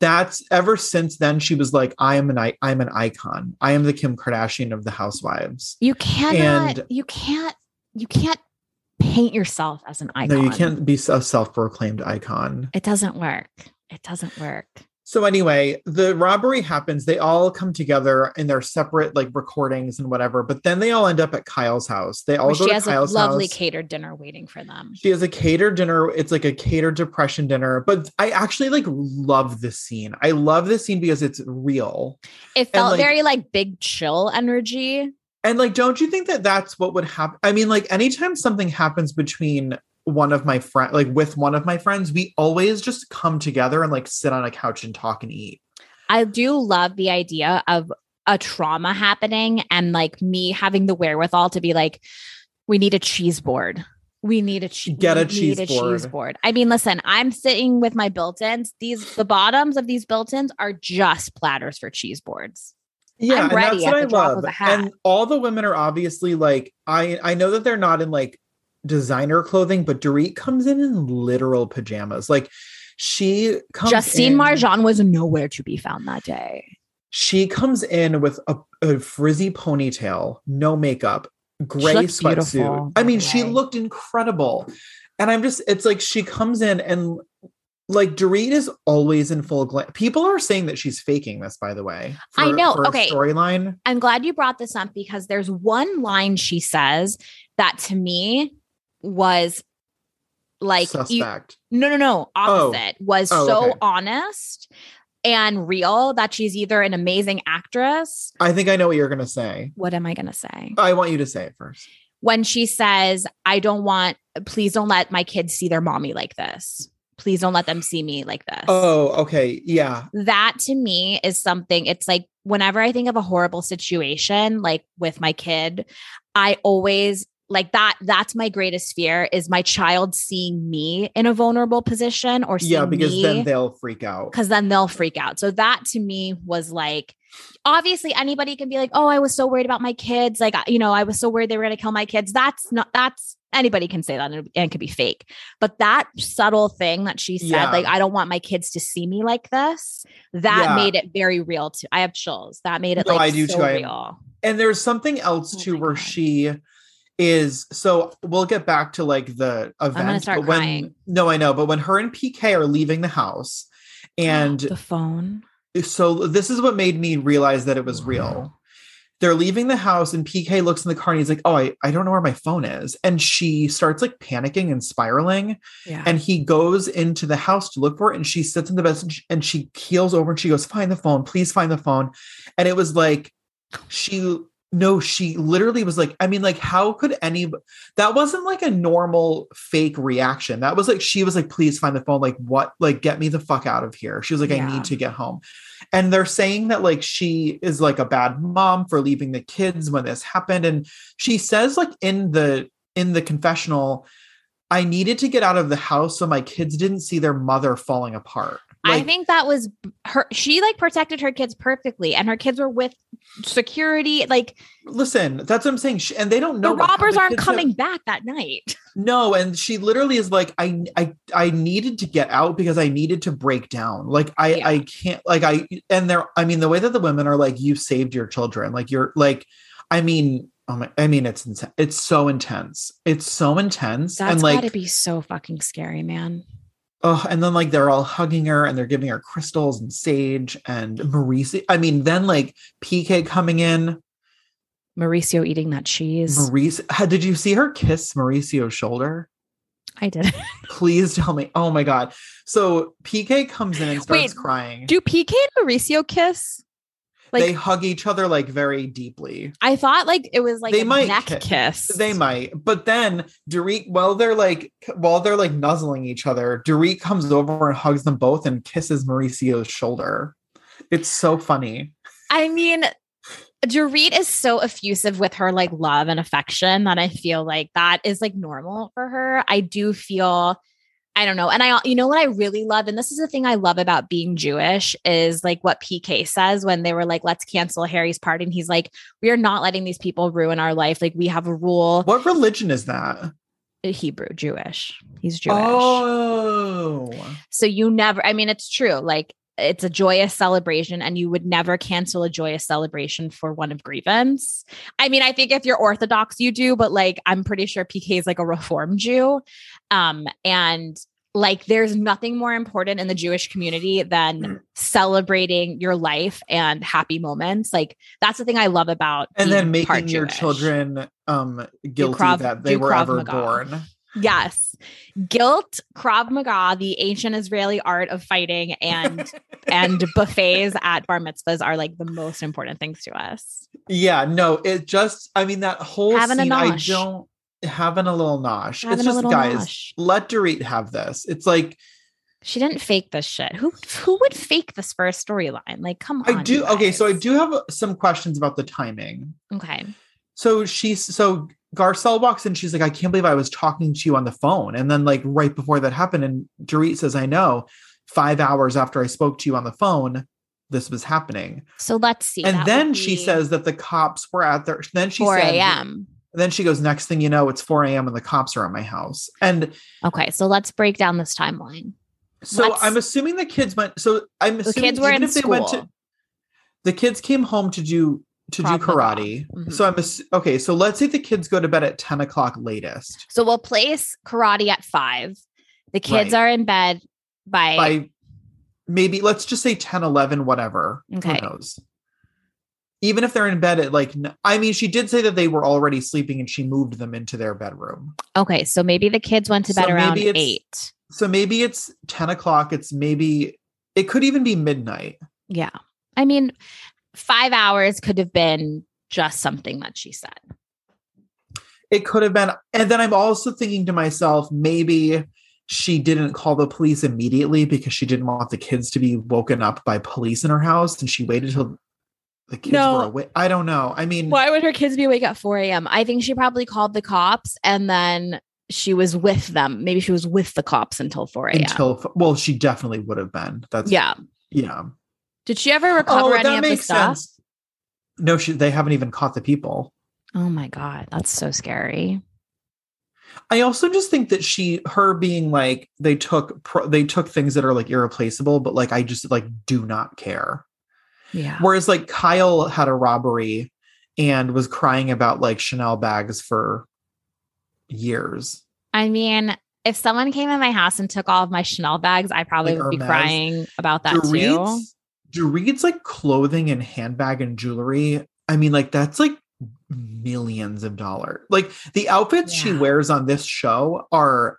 That's ever since then she was like, I am an I I'm an icon. I am the Kim Kardashian of the housewives. you cannot And- you can't you can't paint yourself as an icon No, you can't be a self-proclaimed icon. it doesn't work it doesn't work So anyway, the robbery happens. They all come together in their separate like recordings and whatever, but then they all end up at Kyle's house. They all where go she to has a Kyle's lovely house. catered dinner waiting for them She has a catered dinner. It's like a catered depression dinner. But I actually like love this scene. I love this scene because it's real. it felt like- very like big chill energy And like, don't you think that that's what would happen? I mean, like, anytime something happens between one of my friend, like with one of my friends, we always just come together and like sit on a couch and talk and eat. I do love the idea of a trauma happening and like me having the wherewithal to be like, we need a cheese board. We need a che- Get a cheese board. cheese board. I mean, listen, I'm sitting with my built-ins. These the bottoms of these built-ins are just platters for cheese boards. Yeah, I'm and ready that's at what the I drop love. of a hat. And all the women are obviously like, I I know that they're not in like designer clothing, but Dorit comes in in literal pajamas. Like she comes Justine in- Marjan was nowhere to be found that day. She comes in with a, a frizzy ponytail, no makeup, gray sweatsuit. I mean, she looked incredible. And I'm just, it's like she comes in and like Dorit is always in full glam. People are saying that she's faking this, by the way. I know, for okay. Storyline. I'm glad you brought this up because there's one line she says that to me was like suspect. no, no, no, oh. opposite was Oh, so okay. honest and real that she's either an amazing actress. I think I know what you're gonna say. What am I to say? I want you to say it first. When she says, I don't want, please don't let my kids see their mommy like this. Please don't let them see me like this. Oh, okay. Yeah. that to me is something it's like whenever i think of a horrible situation like with my kid i always like that that's my greatest fear is my child seeing me in a vulnerable position or yeah, because me, then they'll freak out. because then they'll freak out. So that to me was like, obviously anybody can be like, oh, I was so worried about my kids. Like, you know, I was so worried they were going to kill my kids. That's not, that's anybody can say that and it, could be fake. But that subtle thing that she said, Yeah. like, I don't want my kids to see me like this, that Yeah. made it very real too. I have chills. That made it No, like I do so too. Real. And there's something else Oh too where God. she is so we'll get back to like the event. start but when, crying. No, I know, but when her and PK are leaving the house, and the phone. so this is what made me realize that it was real. They're leaving the house, and PK looks in the car and he's like, Oh, I, I don't know where my phone is. And she starts like panicking and spiraling. Yeah. And he goes into the house to look for it. And she sits in the bed and she, and she keels over and she goes, Find the phone, please find the phone. And it was like, she, no, she literally was like, I mean, like, how could any, that wasn't like a normal fake reaction. That was like, she was like, Please find the phone. Like, what? Like, get me the fuck out of here. She was like, I need to get home. And they're saying that like she is like a bad mom for leaving the kids when this happened. And she says, like, in the, in the confessional, I needed to get out of the house so my kids didn't see their mother falling apart. I think that was her. She like protected her kids perfectly, and her kids were with security. Like listen, that's what I'm saying. She, and they don't know the robbers aren't coming have- back that night. no, and she literally is like, I, I, I needed to get out because I needed to break down. Like I, Yeah. I can't. Like I, and they're. I mean, the way that the women are like, you saved your children. Like you're like, I mean. Oh my, I mean, it's intense. It's so intense. It's so intense, That's and like, gotta be so fucking scary, man. Oh, and then like they're all hugging her and they're giving her crystals and sage and mm. Mauricio. I mean, then like PK coming in. Mauricio eating that cheese. Mauricio, did you see her kiss Mauricio's shoulder? I did. Please tell me. Oh my god! So PK comes in and starts Wait, crying. Do PK and Mauricio kiss? Like they hug each other like very deeply. I thought, like it was like They a might neck ki- kiss. They might, but then Dorit, while they're like, while they're like nuzzling each other, Dorit comes over and hugs them both and kisses Mauricio's shoulder. It's so funny. I mean, Dorit is so effusive with her like love and affection that I feel like that is like normal for her. I do feel, I don't know. And I, you know what I really love, and this is the thing I love about being Jewish is like what PK says when they were like, let's cancel Harry's party. And he's like, we are not letting these people ruin our life. Like we have a rule. What religion is that? Uh, Hebrew, Jewish. He's Jewish. Oh, So you never, I mean, it's true. Like it's a joyous celebration, and you would never cancel a joyous celebration for one of grievance. I mean, I think if you're Orthodox, you do, but like I'm pretty sure PK is like a Reform Jew. Um, and like there's nothing more important in the Jewish community than celebrating your life and happy moments. Like that's the thing I love about and then making your Jewish. they um guilty that they were ever born. Yes. Guilt, Krav Maga, the ancient Israeli art of fighting, and and buffets at bar mitzvahs are like the most important things to us. Yeah, no, it just I mean that whole Having a scene I don't having a little nosh. Having it's just guys, nosh. let Dorit have this. It's like She didn't fake this shit. Who who would fake this for a storyline? Like, come on. I do okay, so I do have some questions about the timing. Okay. So she's so Garcelle walks in, she's like, I can't believe I was talking to you on the phone. And then like right before that happened, and Dorit says, I know, five hours after I spoke to you on the phone, this was happening. So let's see. and That then she says that the cops were at their then she 4 said a.m. then she goes, next thing you know, it's 4 a.m. and the cops are at my house. And Okay, so let's break down this timeline. so Let's- I'm assuming the kids went so I'm The kids were in if they went to school. the kids came home to do to do Maga. karate. Mhm. So I'm ass- okay. So let's say the kids go to bed at 10 o'clock latest. So we'll place karate at five. The kids Right. are in bed by, by maybe let's just say 10 11 whatever Okay. who knows even if they're in bed at like I mean she did say that they were already sleeping and she moved them into their bedroom okay. So maybe the kids went to So bed around maybe it's- eight. so maybe it's 10 o'clock it's maybe it could even be midnight Yeah. I mean, five hours could have been just something that she said. it could have been and then i'm also thinking to myself maybe she didn't call the police immediately because she didn't want the kids to be woken up by police in her house and she waited till the kids No. were awake. I don't know. I mean, Why would her kids be awake at 4 a.m.? I think she probably called the cops and then she was with them. Maybe she was with the cops until 4 a.m. until well, she definitely would have been. That's yeah. yeah. Did she ever recover Oh, any of the makes stuff? sense. No, she, they haven't even caught the people. Oh my God. That's so scary. I also just think that she, her being like, they took, pro, they took things that are like irreplaceable, but like, I just like do not care. Yeah. Whereas like Kyle had a robbery and was crying about like Chanel bags for years. I mean, if someone came in my house and took all of my Chanel bags, I probably Like would be crying about that too. Dorit's, Dorit's like clothing and handbag and jewelry. I mean, like that's like millions of dollars. Like the outfits she wears on this show are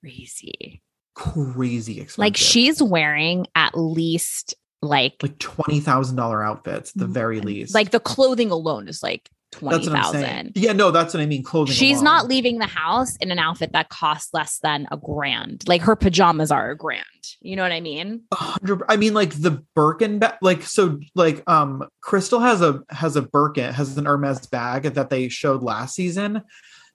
Crazy. crazy expensive. Like she's wearing at least like like twenty thousand dollar outfits, the very least. Mm, like the clothing alone is like twenty that's what I'm saying. Yeah, no, that's what I mean. Clothing. She's alone. not leaving the house in an outfit that costs less than a grand. Like her pajamas are a grand. You know what I mean? A hundred. I mean, like the Birkin bag. Like so, like um, Crystal has a has a Birkin has an Hermes bag that they showed last season.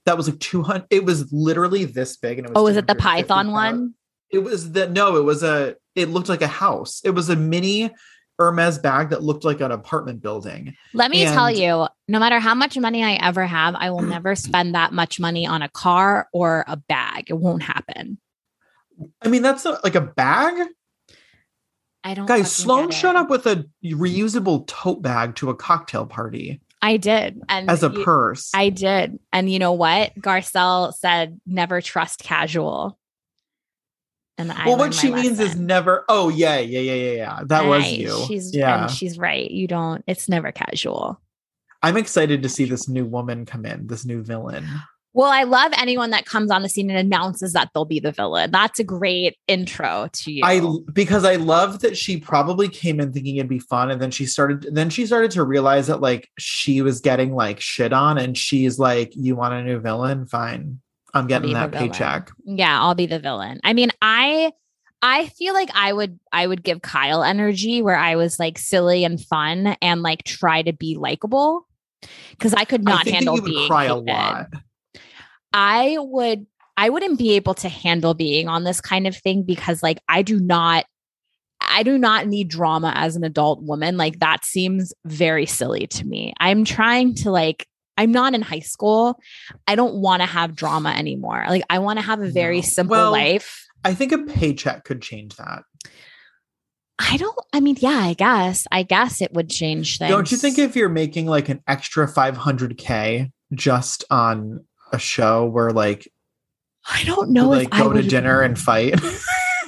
That was like two hundred. It was literally this big, and it was. Oh, is it the Python one? It was the no. It was a. It looked like a house. It was a mini Hermes bag that looked like an apartment building. Let me tell you, no matter how much money I ever have, I will never spend that much money on a car or a bag. It won't happen. I mean, that's not like a bag. I don't. Guys, Sloane showed up with a reusable tote bag to a cocktail party I did, and as a you- purse. I did, and you know what? Garcelle said, "Never trust casual." And well, what she means is never. Oh yeah, yeah, yeah, yeah, yeah. That was you. She's um, yeah. and she's right. You don't. It's never casual. I'm excited to see this new woman come in, this new villain. Well, I love anyone that comes on the scene and announces that they'll be the villain. That's a great intro to you. I because I love that she probably came in thinking it'd be fun, and then she started. Then she started to realize that like she was getting like shit on, and she's like, "You want a new villain? Fine, I'm getting that paycheck." yeah, I'll be the villain. I mean, I I feel like I would I would give Kyle energy where I was like silly and fun and like try to be likable because I could not think handle that you would being cry a lot. I would I wouldn't be able to handle being on this kind of thing because like I do not I do not need drama as an adult woman. Like that seems very silly to me. I'm trying to like I'm not in high school. I don't want to have drama anymore. Like I want to have a very No. simple Well, life. I think a paycheck could change that. I don't I mean, yeah, I guess. I guess it would change things. Don't you think if you're making like an extra 500k just on a show where like I don't know like if I go to dinner and fight?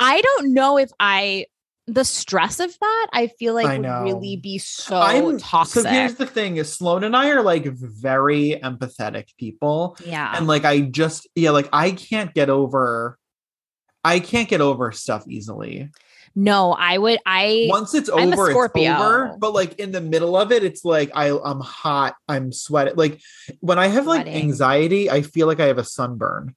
I don't know if I the stress of that I feel like I would really be so I'm toxic. So here's the thing: is Sloane and I are like very empathetic people, yeah. and like I just yeah, like I can't get over. I can't get over stuff easily. no, I would I Once it's over, it's over. But like in the middle of it, it's like I, I'm hot, I'm sweating. Like when I have like Sweating. anxiety, I feel like I have a sunburn.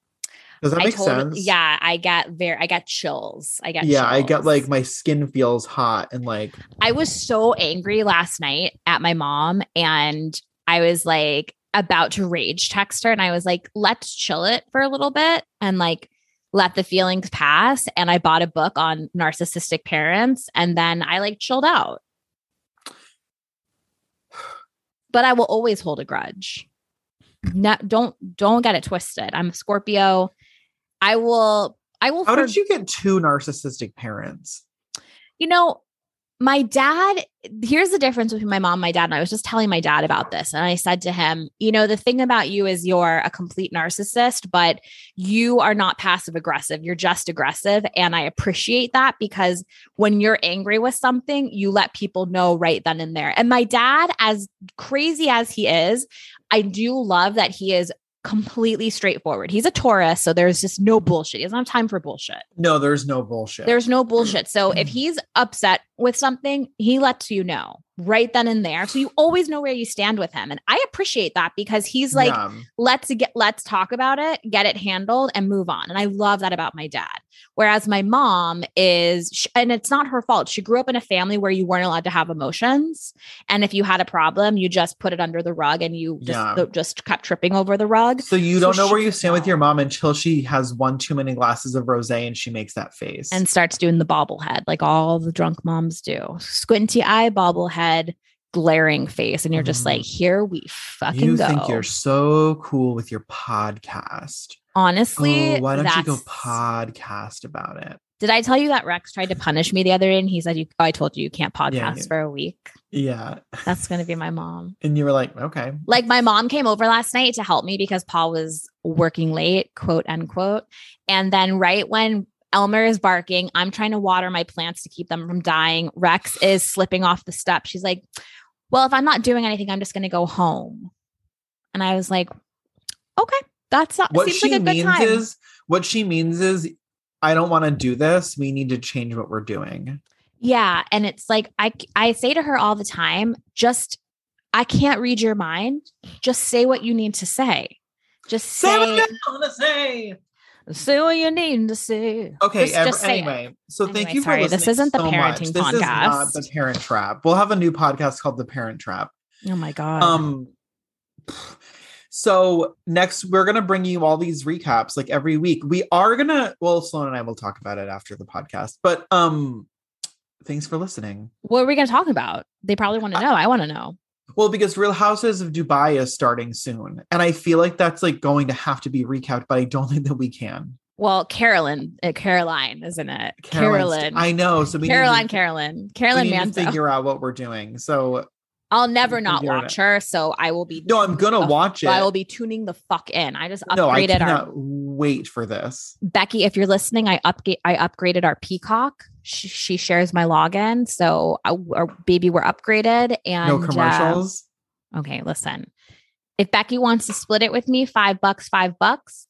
Does that I make told sense? yeah, I get very I get chills. I get Yeah, I get like my skin feels hot and like I was so angry last night at my mom and I was like about to rage text her and I was like, let's chill it for a little bit and like let the feelings pass. And I bought a book on narcissistic parents and then I like chilled out. But I will always hold a grudge. No, don't don't get it twisted. I'm a Scorpio. I will I will how for- did you get two narcissistic parents? you know, my dad, here's the difference between my mom and my dad. And I was just telling my dad about this. And I said to him, you know, the thing about you is you're a complete narcissist, but you are not passive aggressive. You're just aggressive. And I appreciate that because when you're angry with something, you let people know right then and there. And my dad, as crazy as he is, I do love that he is completely straightforward. He's a Taurus, so there's just no bullshit. He doesn't have time for bullshit. No, there's no bullshit. There's no bullshit. So if he's upset with something, he lets you know right then and there. So you always know where you stand with him. And I appreciate that because he's like, Yeah. let's get let's talk about it, get it handled and move on. And I love that about my dad. Whereas my mom is and it's not her fault. She grew up in a family where you weren't allowed to have emotions. And if you had a problem, you just put it under the rug and you just Yeah. just kept tripping over the rug. So you don't know where you stand with your mom until she has one too many glasses of rosé and she makes that face. and starts doing the bobblehead like all the drunk moms do. Squinty eye, bobblehead, glaring face. And you're just like, mm-hmm. here we fucking you go. think you're so cool with your podcast. Honestly, Oh, why don't you go podcast about it? Did I tell you that Rex tried to punish me the other day and he said, you, oh, I told you you can't podcast Yeah, yeah. for a week? Yeah. That's going to be my mom. And you were like, okay. Like my mom came over last night to help me because Paul was working late, quote unquote. And then right when Elmer is barking, I'm trying to water my plants to keep them from dying. Rex is slipping off the step. She's like, Well, if I'm not doing anything, I'm just going to go home. And I was like, Okay, that's What seems she like a good means time. is what she means is I don't want to do this. We need to change what we're doing. Yeah, and it's like I I say to her all the time, just I can't read your mind. Just say what you need to say. Just Say what you want to say. Say what you need to say. Okay. Just- ev- just say it. anyway, so thank Anyway, you for listening. this isn't the so much. parenting This is not podcast. the Parent Trap. We'll have a new podcast called The Parent Trap. Oh my god. Um. So next, we're gonna bring you all these recaps like every week. We are gonna. Well, Sloane and I will talk about it after the podcast. But um, thanks for listening. what are we going to talk about? They probably want to know. I want to know. Well, because Real Houses of Dubai is starting soon, and I feel like that's like going to have to be recapped, but I don't think that we can. Well, Carolyn, uh, Caroline, isn't it? Carolyn. I know. So we Caroline, need to, Carolyn, we Carolyn need to figure out what we're doing. So I'll never not it watch her, so I will be. no, I'm gonna the- watch it. I will be tuning the fuck in. I just no, I upgraded our cannot wait for this. Becky, if you're listening, I upgate I upgraded our Peacock. She, she shares my login, so uh, our baby we're upgraded and No uh, commercials. okay, listen. If Becky wants to split it with me, five bucks, five bucks.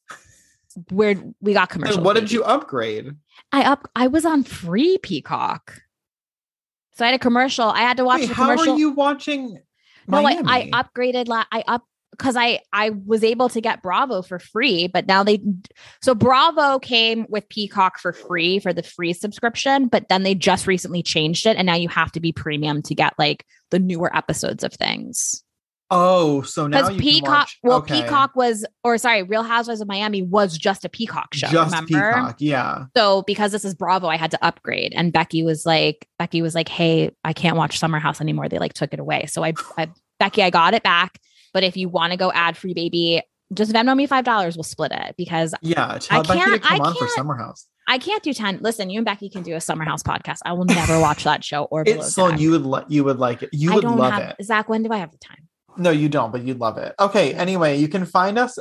We're we got commercials. And what did you upgrade? I up I was on free Peacock. So I had a commercial. I had to watch Wait, how are you watching? no, I, I upgraded. La- I up because I I was able to get Bravo for free, but now they so Bravo came with Peacock for free for the free subscription, but then they just recently changed it, and now you have to be premium to get like the newer episodes of things. Oh, so now Because Peacock, watch. well, okay. Peacock was, or sorry, Real Housewives of Miami was just a Peacock show. just remember? Peacock. Yeah. So because this is Bravo, I had to upgrade. And Becky was like, Becky was like, hey, I can't watch Summer House anymore. They like took it away. So I, I Becky, I got it back. But if you want to go ad free, baby, just Venmo me five dollars. We'll split it because Yeah. Becky can't- I come on for can't- Summer House. I can't do ten. Listen, you and Becky can do a Summer House podcast. I will never watch that show or below It's. Deck. You would li- you would like it. You I would don't love have it. Zach. When do I have the time? No, you don't, but you'd love it. Okay. Anyway, you can find us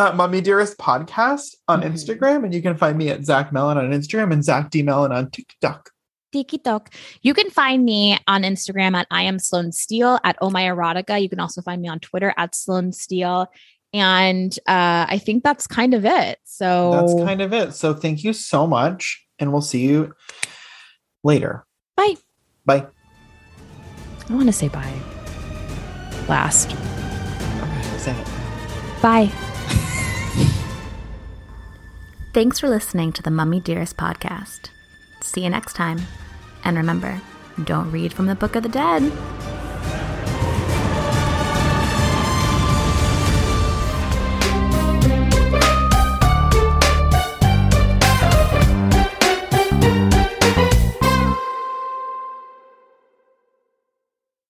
at Mummy Dearest Podcast on Mhm. Instagram, and you can find me at Zach Mellon on Instagram and Zach D Mellon on TikTok. TikTok. You can find me on Instagram at I am Sloane Steele at Oh My Erotica. You can also find me on Twitter at Sloane Steele. And uh, I think that's kind of it. So That's kind of it. So thank you so much, and we'll see you later. Bye. Bye. I want to say bye. Last. Okay, say it. Bye. Thanks for listening to the Mummy Dearest podcast. See you next time. And remember, don't read from the Book of the Dead.